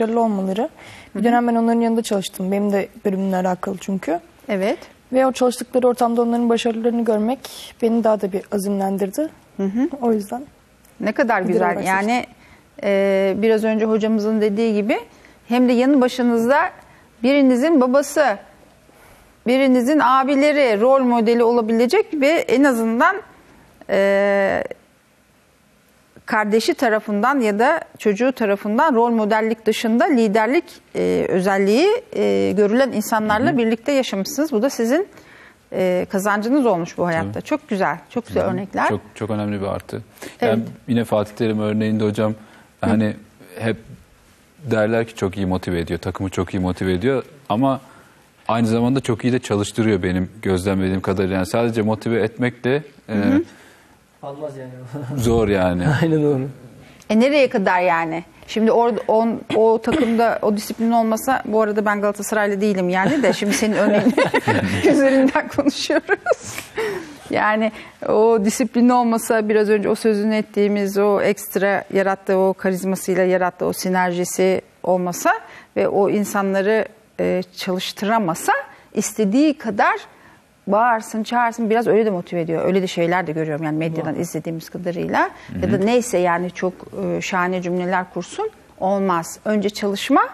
başarılı olmaları. Bir dönem ben onların yanında çalıştım. Benim de bölümümle alakalı çünkü. Evet. Ve o çalıştıkları ortamda onların başarılarını görmek beni daha da bir azimlendirdi. O yüzden Ne kadar güzel. Yani e, biraz önce hocamızın dediği gibi hem de yanı başınızda birinizin babası, birinizin abileri rol modeli olabilecek ve en azından e, kardeşi tarafından ya da çocuğu tarafından rol modellik dışında liderlik e, özelliği e, görülen insanlarla birlikte yaşamışsınız. Bu da sizin e, kazancınız olmuş bu hayatta. Çok güzel, çok güzel örnekler. Çok çok önemli bir artı. Yani Evet. yine Fatih Terim örneğinde hocam hani hep derler ki çok iyi motive ediyor, takımı çok iyi motive ediyor ama aynı zamanda çok iyi de çalıştırıyor benim gözlemlediğim kadarıyla. Yani sadece motive etmekle e, Almaz yani. zor yani. Aynen doğru. E nereye kadar yani? Şimdi orada on, o takımda o disiplin olmasa bu arada ben Galatasaraylı değilim yani de şimdi senin örneğin üzerinden konuşuyoruz. Yani o disiplin olmasa biraz önce o sözünü ettiğimiz o ekstra yarattığı o karizmasıyla yarattığı o sinerjisi olmasa ve o insanları e, çalıştıramasa istediği kadar bağırsın, çağırsın biraz öyle de motive ediyor. Öyle de şeyler de görüyorum yani medyadan izlediğimiz kadarıyla. Ya da neyse yani çok e, şahane cümleler kursun olmaz. Önce çalışma,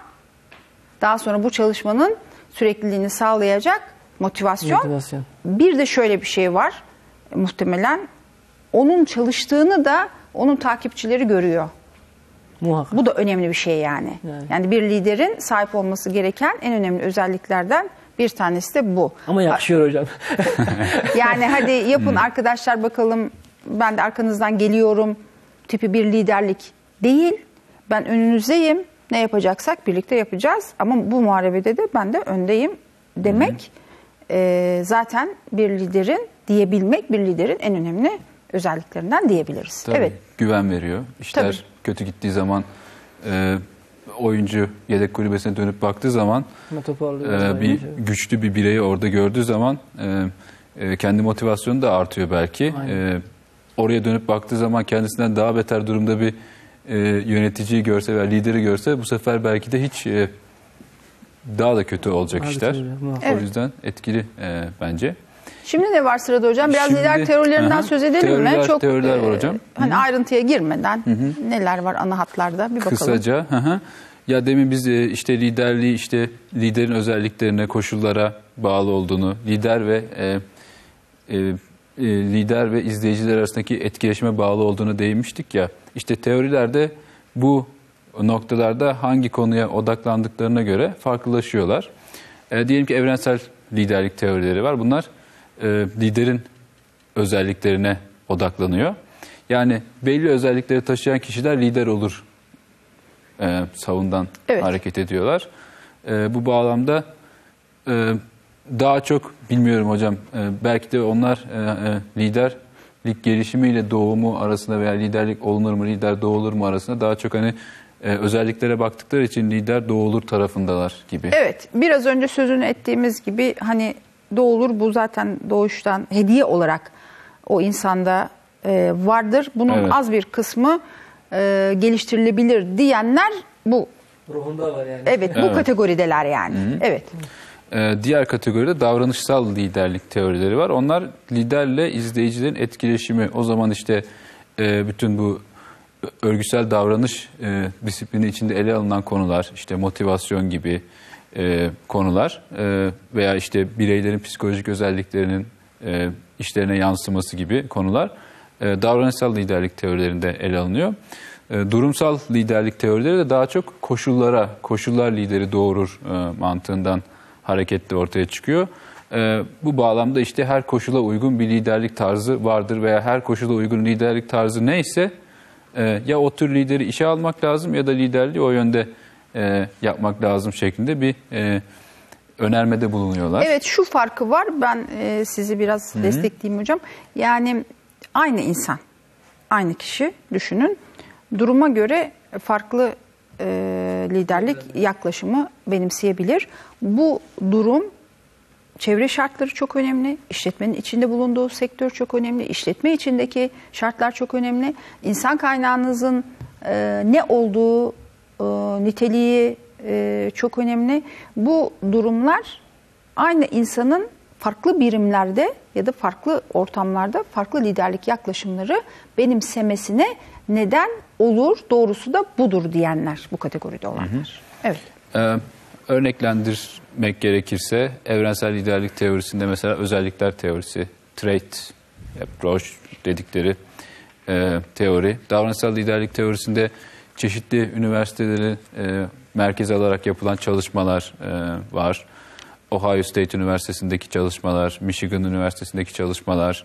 daha sonra bu çalışmanın sürekliliğini sağlayacak motivasyon. Motivasyon. Bir de şöyle bir şey var muhtemelen. Onun çalıştığını da onun takipçileri görüyor. Muhakkak. Bu da önemli bir şey yani. Yani. Yani bir liderin sahip olması gereken en önemli özelliklerden bir tanesi de bu. Ama yakışıyor hocam. Yani hadi yapın arkadaşlar bakalım ben de arkanızdan geliyorum tipi bir liderlik değil. Ben önünüzdeyim. Ne yapacaksak birlikte yapacağız. Ama bu muharebede de ben de öndeyim demek e, zaten bir liderin diyebilmek bir liderin en önemli özelliklerinden diyebiliriz. Tabii, Evet. Güven veriyor. İşler Tabii. kötü gittiği zaman e, oyuncu yedek kulübesine dönüp baktığı zaman e, bir güçlü bir bireyi orada gördüğü zaman e, e, kendi motivasyonu da artıyor belki. E, oraya dönüp baktığı zaman kendisinden daha beter durumda bir e, yöneticiyi görse veya lideri görse bu sefer belki de hiç e, daha da kötü olacak da işler. muhakkak. O yüzden etkili e, bence. Şimdi ne var sırada hocam? Biraz Şimdi- lider teorilerinden Aha, söz edelim teoriler- mi? Çok teoriler var e, hocam. Hani ayrıntıya girmeden neler var ana hatlarda bir bakalım. Kısaca. hı hı. Ya demin biz e, işte liderliği işte liderin özelliklerine, koşullara bağlı olduğunu, lider ve e, e, e, lider ve izleyiciler arasındaki etkileşime bağlı olduğunu değinmiştik ya. İşte teorilerde bu noktalarda hangi konuya odaklandıklarına göre farklılaşıyorlar. E, diyelim ki evrensel liderlik teorileri var. Bunlar e, liderin özelliklerine odaklanıyor. Yani belli özellikleri taşıyan kişiler lider olur e, savundan Evet. hareket ediyorlar. E, bu bağlamda e, daha çok bilmiyorum hocam e, belki de onlar e, e, liderlik gelişimiyle doğumu arasında veya liderlik olunur mu lider doğulur mu arasında daha çok hani e, özelliklere baktıkları için lider doğulur tarafındalar gibi. Evet, biraz önce sözünü ettiğimiz gibi hani doğulur bu zaten doğuştan hediye olarak o insanda e, vardır. Bunun Evet. az bir kısmı e, geliştirilebilir diyenler bu. Ruhunda var yani. Evet, bu Evet. kategorideler yani. Evet. Ee, diğer kategoride davranışsal liderlik teorileri var. Onlar liderle izleyicilerin etkileşimi. O zaman işte e, bütün bu örgüsel davranış e, disiplini içinde ele alınan konular, işte motivasyon gibi e, konular e, veya işte bireylerin psikolojik özelliklerinin e, işlerine yansıması gibi konular davranışsal liderlik teorilerinde ele alınıyor. E, durumsal liderlik teorileri de daha çok koşullara, koşullar lideri doğurur e, mantığından hareketle ortaya çıkıyor. E, bu bağlamda işte her koşula uygun bir liderlik tarzı vardır veya her koşula uygun liderlik tarzı neyse e, ya o tür lideri işe almak lazım ya da liderliği o yönde e, yapmak lazım şeklinde bir e, önermede bulunuyorlar. Evet şu farkı var. Ben e, sizi biraz destekleyeyim hocam. Yani aynı insan, aynı kişi düşünün. Duruma göre farklı e, liderlik yaklaşımı benimseyebilir. Bu durum çevre şartları çok önemli. İşletmenin içinde bulunduğu sektör çok önemli. İşletme içindeki şartlar çok önemli. İnsan kaynağınızın e, ne olduğu e, niteliği e, çok önemli. Bu durumlar aynı insanın farklı birimlerde ya da farklı ortamlarda farklı liderlik yaklaşımları benimsemesine neden olur. Doğrusu da budur diyenler bu kategoride olanlar. Evet. Ee, örneklendirmek gerekirse evrensel liderlik teorisinde mesela özellikler teorisi, trait approach dedikleri e, teori. Davranışsal liderlik teorisinde çeşitli üniversiteleri e, merkez alarak yapılan çalışmalar e, var. Ohio State Üniversitesi'ndeki çalışmalar, Michigan Üniversitesi'ndeki çalışmalar,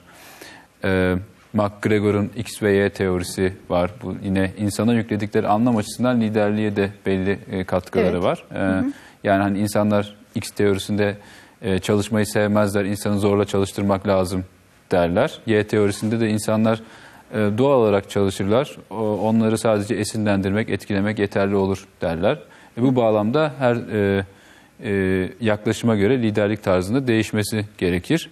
e, McGregor'un X ve Y teorisi var. Bu yine insana yükledikleri anlam açısından liderliğe de belli e, katkıları Evet. var. E, Yani hani insanlar X teorisinde e, çalışmayı sevmezler, insanı zorla çalıştırmak lazım derler. Y teorisinde de insanlar e, doğal olarak çalışırlar. O- Onları sadece esinlendirmek, etkilemek yeterli olur derler. E, bu bağlamda her e, e, yaklaşıma göre liderlik tarzında değişmesi gerekir.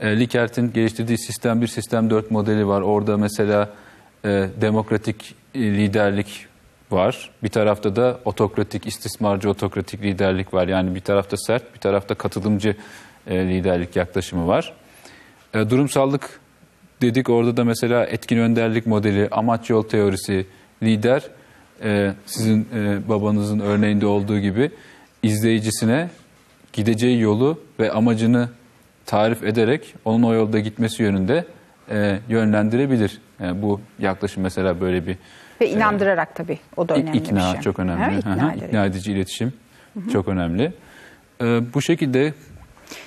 E, Likert'in geliştirdiği sistem 1, sistem 4 modeli var. Orada mesela e, demokratik liderlik var. Bir tarafta da otokratik, istismarcı otokratik liderlik var. Yani bir tarafta sert, bir tarafta katılımcı e, liderlik yaklaşımı var. Durumsallık dedik orada da mesela etkin önderlik modeli, amaç yol teorisi, lider sizin babanızın örneğinde olduğu gibi izleyicisine gideceği yolu ve amacını tarif ederek onun o yolda gitmesi yönünde e, yönlendirebilir. Yani bu yaklaşım mesela böyle bir Ve inandırarak tabii. O da önemli ikna bir şey. çok önemli. Ha, ikna ikna edici iletişim çok önemli. E, bu şekilde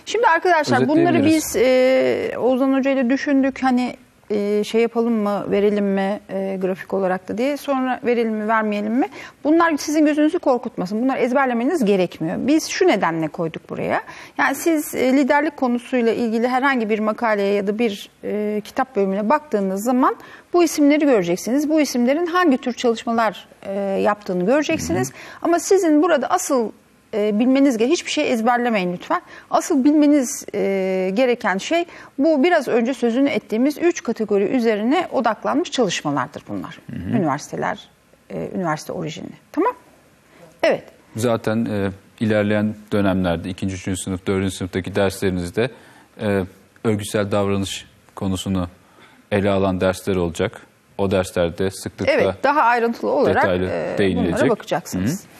Şimdi arkadaşlar bunları biz e, Ozan Hoca ile düşündük hani e, şey yapalım mı verelim mi e, grafik olarak da diye. Sonra verelim mi vermeyelim mi? Bunlar sizin gözünüzü korkutmasın. Bunlar ezberlemeniz gerekmiyor. Biz şu nedenle koyduk buraya. Yani siz e, liderlik konusuyla ilgili herhangi bir makaleye ya da bir e, kitap bölümüne baktığınız zaman bu isimleri göreceksiniz. Bu isimlerin hangi tür çalışmalar e, yaptığını göreceksiniz. Ama sizin burada asıl e, bilmeniz gereken hiçbir şey ezberlemeyin lütfen. Asıl bilmeniz e, gereken şey bu biraz önce sözünü ettiğimiz üç kategori üzerine odaklanmış çalışmalardır bunlar. Üniversiteler, e, üniversite orijinli. Tamam? Evet. zaten e, ilerleyen dönemlerde ikinci, üçüncü sınıf, dördüncü sınıftaki derslerinizde e, örgütsel davranış konusunu ele alan dersler olacak. O derslerde sıklıkla Evet, daha ayrıntılı olarak detaylı e, değinilecek. bunlara bakacaksınız. Evet.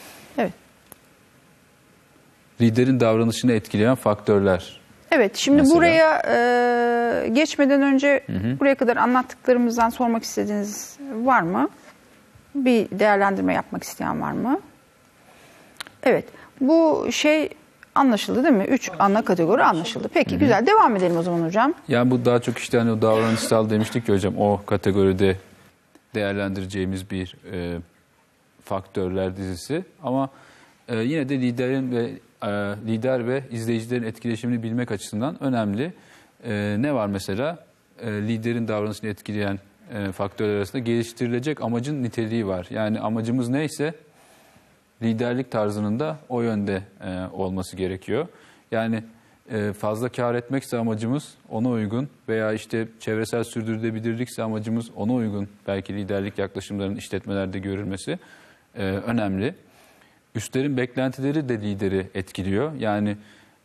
Liderin davranışını etkileyen faktörler. Evet, şimdi Mesela? buraya e, geçmeden önce buraya kadar anlattıklarımızdan sormak istediğiniz var mı? Bir değerlendirme yapmak isteyen var mı? Evet, bu şey anlaşıldı değil mi? Üç ana kategori anlaşıldı. Peki güzel, devam edelim o zaman hocam. Yani bu daha çok işte hani o davranışsal demiştik ya hocam o kategoride değerlendireceğimiz bir e, faktörler dizisi. Ama e, yine de liderin ve e, lider ve izleyicilerin etkileşimini bilmek açısından önemli. E, ne var mesela? E, liderin davranışını etkileyen e, faktörler arasında geliştirilecek amacın niteliği var. Yani amacımız neyse liderlik tarzının da o yönde e, olması gerekiyor. Yani e, fazla kar etmekse amacımız ona uygun veya işte çevresel sürdürülebilirlikse amacımız ona uygun belki liderlik yaklaşımlarının işletmelerde görülmesi e, önemli. Üstlerin beklentileri de lideri etkiliyor. Yani,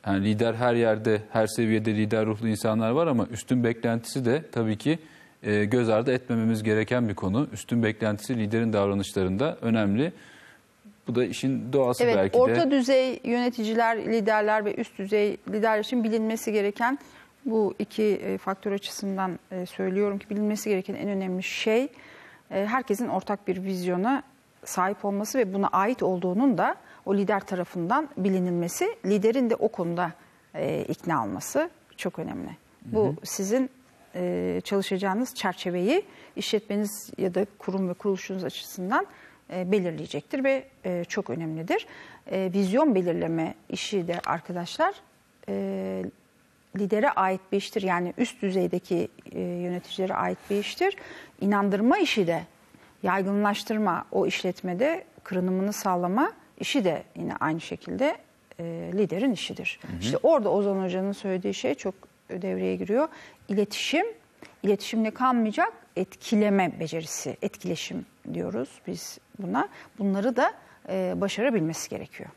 yani lider her yerde, her seviyede lider ruhlu insanlar var ama üstün beklentisi de tabii ki e, göz ardı etmememiz gereken bir konu. Üstün beklentisi liderin davranışlarında önemli. Bu da işin doğası Evet, belki orta de. düzey yöneticiler, liderler ve üst düzey liderler için bilinmesi gereken bu iki e, faktör açısından e, söylüyorum ki bilinmesi gereken en önemli şey e, herkesin ortak bir vizyona sahip olması ve buna ait olduğunun da o lider tarafından bilinilmesi, liderin de o konuda e, ikna olması çok önemli. Bu sizin e, çalışacağınız çerçeveyi işletmeniz ya da kurum ve kuruluşunuz açısından e, belirleyecektir ve e, çok önemlidir. E, vizyon belirleme işi de arkadaşlar e, lidere ait bir iştir. Yani üst düzeydeki e, yöneticilere ait bir iştir. İnandırma işi de yaygınlaştırma o işletmede kırınımını sağlama işi de yine aynı şekilde e, liderin işidir. İşte orada Ozan Hoca'nın söylediği şey çok devreye giriyor. İletişim iletişimle kalmayacak etkileme becerisi, etkileşim diyoruz biz buna. Bunları da e, başarabilmesi gerekiyor.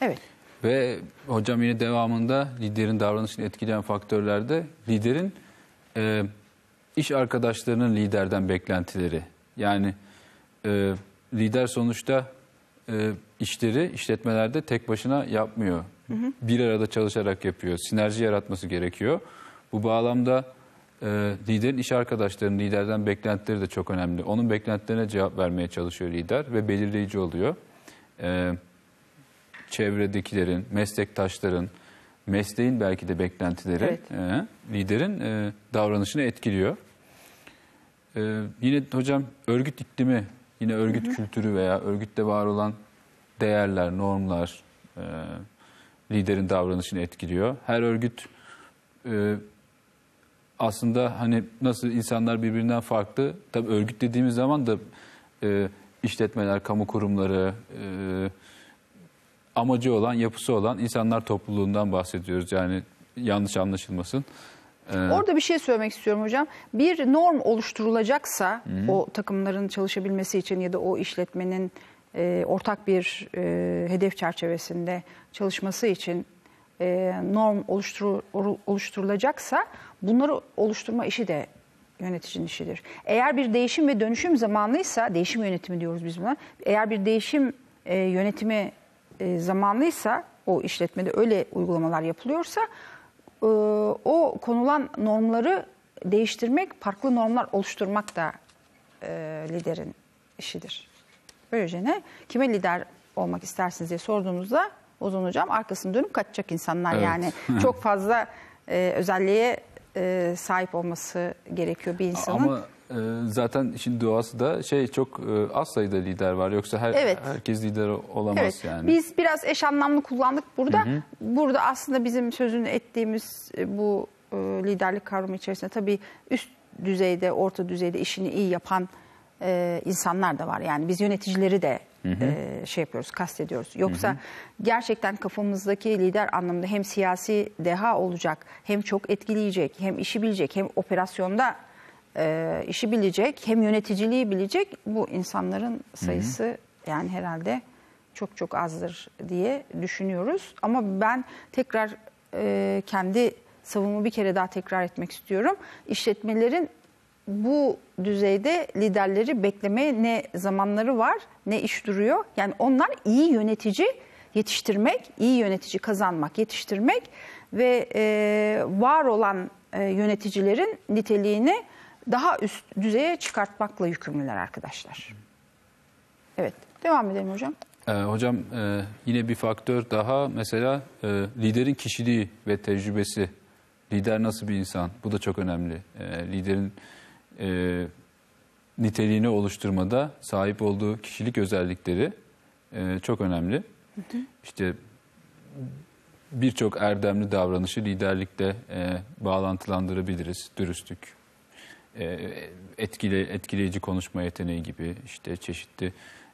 Evet. Ve hocam yine devamında liderin davranışını etkileyen faktörlerde liderin e, iş arkadaşlarının liderden beklentileri. Yani e, lider sonuçta e, işleri işletmelerde tek başına yapmıyor. Bir arada çalışarak yapıyor. Sinerji yaratması gerekiyor. Bu bağlamda e, liderin iş arkadaşlarının liderden beklentileri de çok önemli. Onun beklentilerine cevap vermeye çalışıyor lider ve belirleyici oluyor. E, çevredekilerin, meslektaşların, mesleğin belki de beklentileri Evet. e, liderin e, davranışını etkiliyor. E, yine hocam örgüt iklimi, yine örgüt kültürü veya örgütte var olan değerler, normlar e, liderin davranışını etkiliyor. Her örgüt e, aslında hani nasıl insanlar birbirinden farklı. Tabii örgüt dediğimiz zaman da e, işletmeler, kamu kurumları, e, amacı olan, yapısı olan insanlar topluluğundan bahsediyoruz. Yani yanlış anlaşılmasın. E, Orada bir şey söylemek istiyorum hocam. Bir norm oluşturulacaksa o takımların çalışabilmesi için ya da o işletmenin e, ortak bir e, hedef çerçevesinde çalışması için e, norm oluşturu, oru- oluşturulacaksa bunları oluşturma işi de yöneticinin işidir. Eğer bir değişim ve dönüşüm zamanlıysa, değişim yönetimi diyoruz biz buna. Eğer bir değişim e, yönetimi e, zamanlıysa o işletmede öyle uygulamalar yapılıyorsa o konulan normları değiştirmek, farklı normlar oluşturmak da e, liderin işidir. Böylece ne? Kime lider olmak istersiniz diye sorduğunuzda Ozan Hocam arkasını dönüp kaçacak insanlar Evet. yani. Çok fazla e, özelliğe e, sahip olması gerekiyor bir insanın. Ama zaten işin doğası da şey çok e, az sayıda lider var. Yoksa her Evet. herkes lider olamaz Evet. yani. Biz biraz eş anlamlı kullandık burada. Burada aslında bizim sözünü ettiğimiz e, bu e, liderlik kavramı içerisinde tabii üst düzeyde, orta düzeyde işini iyi yapan e, insanlar da var. Yani biz yöneticileri de e, şey yapıyoruz, kastediyoruz. Yoksa gerçekten kafamızdaki lider anlamında hem siyasi deha olacak, hem çok etkileyecek, hem işi bilecek, hem operasyonda e, işi bilecek, hem yöneticiliği bilecek bu insanların sayısı yani herhalde çok çok azdır diye düşünüyoruz. Ama ben tekrar e, kendi savunumu bir kere daha tekrar etmek istiyorum. İşletmelerin bu düzeyde liderleri beklemeye ne zamanları var ne iş duruyor. Yani onlar iyi yönetici yetiştirmek, iyi yönetici kazanmak, yetiştirmek ve e, var olan e, yöneticilerin niteliğini daha üst düzeye çıkartmakla yükümlüler arkadaşlar. Evet, devam edelim hocam. Ee, hocam e, yine bir faktör daha mesela e, liderin kişiliği ve tecrübesi. Lider nasıl bir insan? Bu da çok önemli. E, liderin e, niteliğini oluşturmada sahip olduğu kişilik özellikleri e, çok önemli. İşte birçok erdemli davranışı liderlikle e, bağlantılandırabiliriz. Dürüstlük, e, etkile, etkileyici konuşma yeteneği gibi işte çeşitli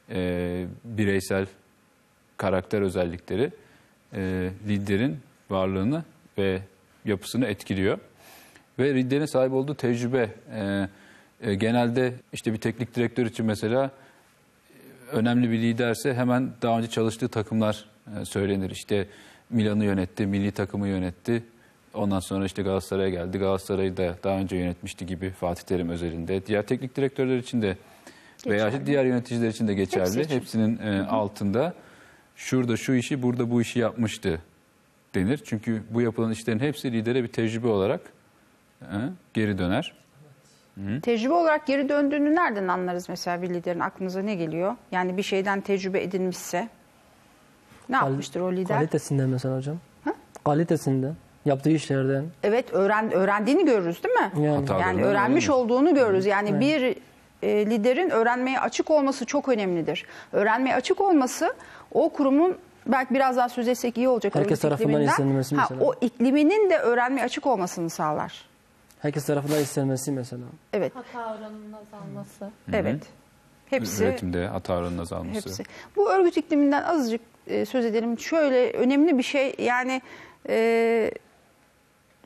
e, bireysel karakter özellikleri e, liderin varlığını ve yapısını etkiliyor. Ve liderin sahip olduğu tecrübe e, e, genelde işte bir teknik direktör için mesela önemli bir liderse hemen daha önce çalıştığı takımlar e, söylenir. İşte Milan'ı yönetti, milli takımı yönetti. Ondan sonra işte Galatasaray'a geldi. Galatasaray'ı da daha önce yönetmişti gibi Fatih Terim özelinde. Diğer teknik direktörler için de veya işte diğer yöneticiler için de geçerli. Hepsi için. Hepsinin e, altında şurada şu işi, burada bu işi yapmıştı denir. Çünkü bu yapılan işlerin hepsi lidere bir tecrübe olarak e, geri döner. Tecrübe olarak geri döndüğünü nereden anlarız mesela bir liderin aklınıza ne geliyor? Yani bir şeyden tecrübe edinmişse ne Kal- yapmıştır o lider? Kalitesinden mesela hocam. Kalitesinden. Yaptığı işlerden. Evet öğren, öğrendiğini görürüz değil mi? Yani. Yani öğrenmiş olduğunu görürüz. Yani bir e, liderin öğrenmeye açık olması çok önemlidir. Öğrenmeye açık olması o kurumun belki biraz daha söz etsek iyi olacak. Herkes tarafından ikliminden. istenilmesi Ha, mesela. O ikliminin de öğrenmeye açık olmasını sağlar. Herkes tarafından istenmesi mesela. Evet, Hata oranının azalması. evet. Hepsi Üretimde hata oranının azalması. Hepsi. Bu örgüt ikliminden azıcık e, söz edelim. Şöyle önemli bir şey yani e,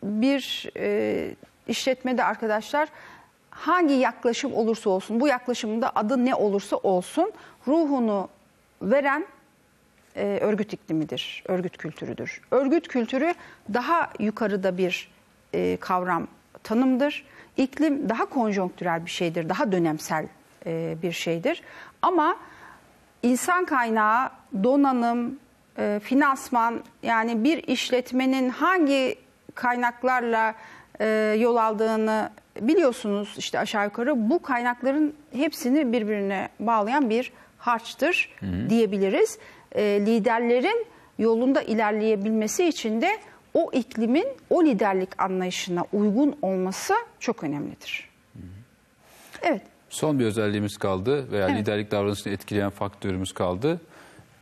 bir e, işletmede arkadaşlar hangi yaklaşım olursa olsun, bu yaklaşımın da adı ne olursa olsun ruhunu veren e, örgüt iklimidir, örgüt kültürüdür. Örgüt kültürü daha yukarıda bir e, kavram, tanımdır. İklim daha konjonktürel bir şeydir, daha dönemsel e, bir şeydir. Ama insan kaynağı, donanım, e, finansman yani bir işletmenin hangi kaynaklarla e, yol aldığını biliyorsunuz işte aşağı yukarı bu kaynakların hepsini birbirine bağlayan bir harçtır diyebiliriz. E, liderlerin yolunda ilerleyebilmesi için de o iklimin o liderlik anlayışına uygun olması çok önemlidir. Evet. Son bir özelliğimiz kaldı veya Evet. liderlik davranışını etkileyen faktörümüz kaldı.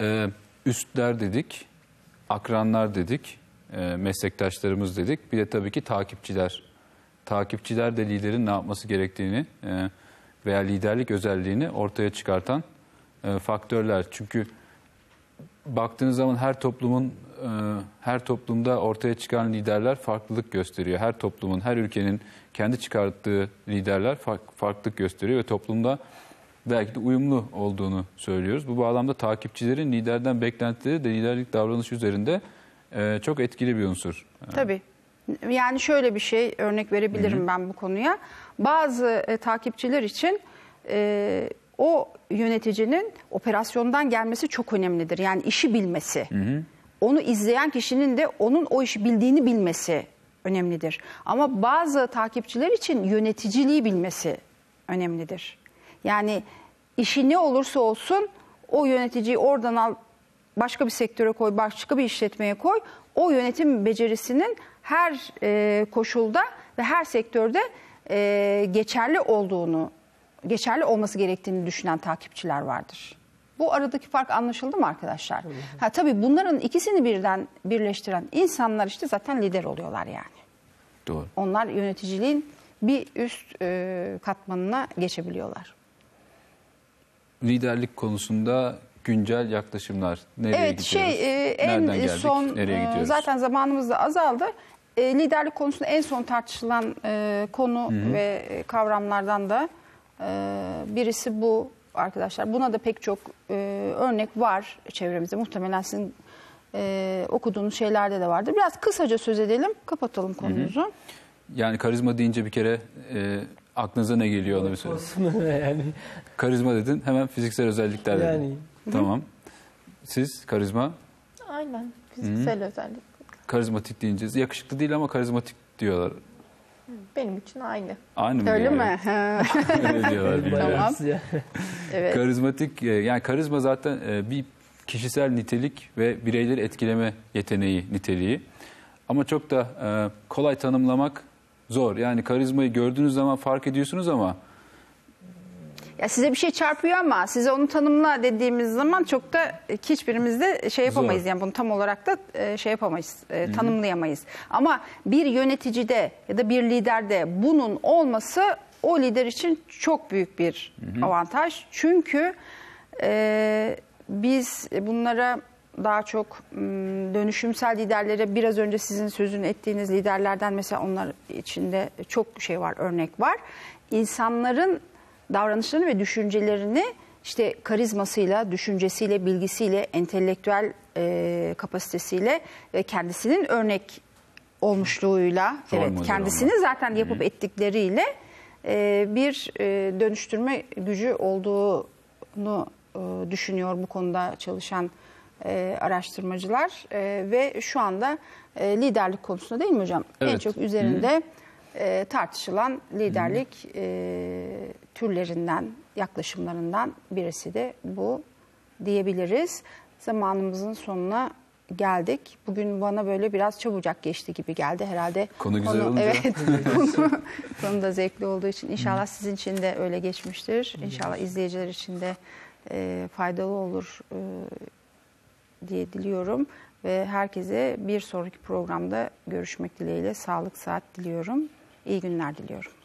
Ee, üstler dedik, akranlar dedik, e, meslektaşlarımız dedik. Bir de tabii ki takipçiler. Takipçiler de liderin ne yapması gerektiğini e, veya liderlik özelliğini ortaya çıkartan e, faktörler. Çünkü baktığınız zaman her toplumun her toplumda ortaya çıkan liderler farklılık gösteriyor. Her toplumun, her ülkenin kendi çıkarttığı liderler fark- farklılık gösteriyor ve toplumda belki de uyumlu olduğunu söylüyoruz. Bu bağlamda takipçilerin liderden beklentileri de liderlik davranışı üzerinde e, çok etkili bir unsur. Tabii. Yani şöyle bir şey örnek verebilirim ben bu konuya. Bazı e, takipçiler için e, o yöneticinin operasyondan gelmesi çok önemlidir. Yani işi bilmesi. Onu izleyen kişinin de onun o işi bildiğini bilmesi önemlidir. Ama bazı takipçiler için yöneticiliği bilmesi önemlidir. Yani işi ne olursa olsun o yöneticiyi oradan al başka bir sektöre koy, başka bir işletmeye koy. O yönetim becerisinin her e, koşulda ve her sektörde e, geçerli olduğunu, geçerli olması gerektiğini düşünen takipçiler vardır. Bu aradaki fark anlaşıldı mı arkadaşlar? Ha tabii bunların ikisini birden birleştiren insanlar işte zaten lider oluyorlar yani. Doğru. Onlar yöneticiliğin bir üst e, katmanına geçebiliyorlar. Liderlik konusunda güncel yaklaşımlar nereye evet gidiyoruz? şey e, en Nereden geldik? son nereye e, gidiyoruz? zaten zamanımız da azaldı. E, liderlik konusunda en son tartışılan e, konu ve e, kavramlardan da e, birisi bu arkadaşlar. Buna da pek çok e, örnek var çevremizde. Muhtemelen sizin e, okuduğunuz şeylerde de vardır. Biraz kısaca söz edelim, kapatalım konumuzu. Yani karizma deyince bir kere e, aklınıza ne geliyor onu bir söyle. yani Karizma dedin hemen fiziksel özellikler dedin. Tamam. Siz karizma, Aynen. Fiziksel özellik. karizmatik deyince yakışıklı değil ama karizmatik diyorlar. Benim için aynı. Aynı mı? Öyle diyorlar? mi? Öyle diyorlar. bilmiyorum. Tamam. evet. Karizmatik e, yani karizma zaten e, bir kişisel nitelik ve bireyleri etkileme yeteneği niteliği. Ama çok da e, kolay tanımlamak zor. Yani karizmayı gördüğünüz zaman fark ediyorsunuz ama Ya size bir şey çarpıyor ama size onu tanımla dediğimiz zaman çok da e, hiçbirimiz de şey yapamayız. Zor. Yani bunu tam olarak da e, şey yapamayız, e, tanımlayamayız. Ama bir yöneticide ya da bir liderde bunun olması o lider için çok büyük bir avantaj. Çünkü e, biz bunlara daha çok dönüşümsel liderlere biraz önce sizin sözünü ettiğiniz liderlerden mesela onlar içinde çok şey var, örnek var. İnsanların davranışlarını ve düşüncelerini işte karizmasıyla, düşüncesiyle, bilgisiyle, entelektüel e, kapasitesiyle ve kendisinin örnek olmuşluğuyla, Rol evet kendisini olmak. zaten yapıp ettikleriyle e, bir e, dönüştürme gücü olduğunu e, düşünüyor bu konuda çalışan e, araştırmacılar E, ve şu anda e, liderlik konusunda değil mi hocam? En Evet. çok üzerinde e, tartışılan liderlik e, türlerinden, yaklaşımlarından birisi de bu diyebiliriz. Zamanımızın sonuna geldik. Bugün bana böyle biraz çabucak geçti gibi geldi herhalde. Konu güzel olunca. Evet. konu, konu da zevkli olduğu için inşallah sizin için de öyle geçmiştir. İnşallah izleyiciler için de e, faydalı olur e, diye diliyorum ve herkese bir sonraki programda görüşmek dileğiyle sağlık saat diliyorum. İyi günler diliyorum.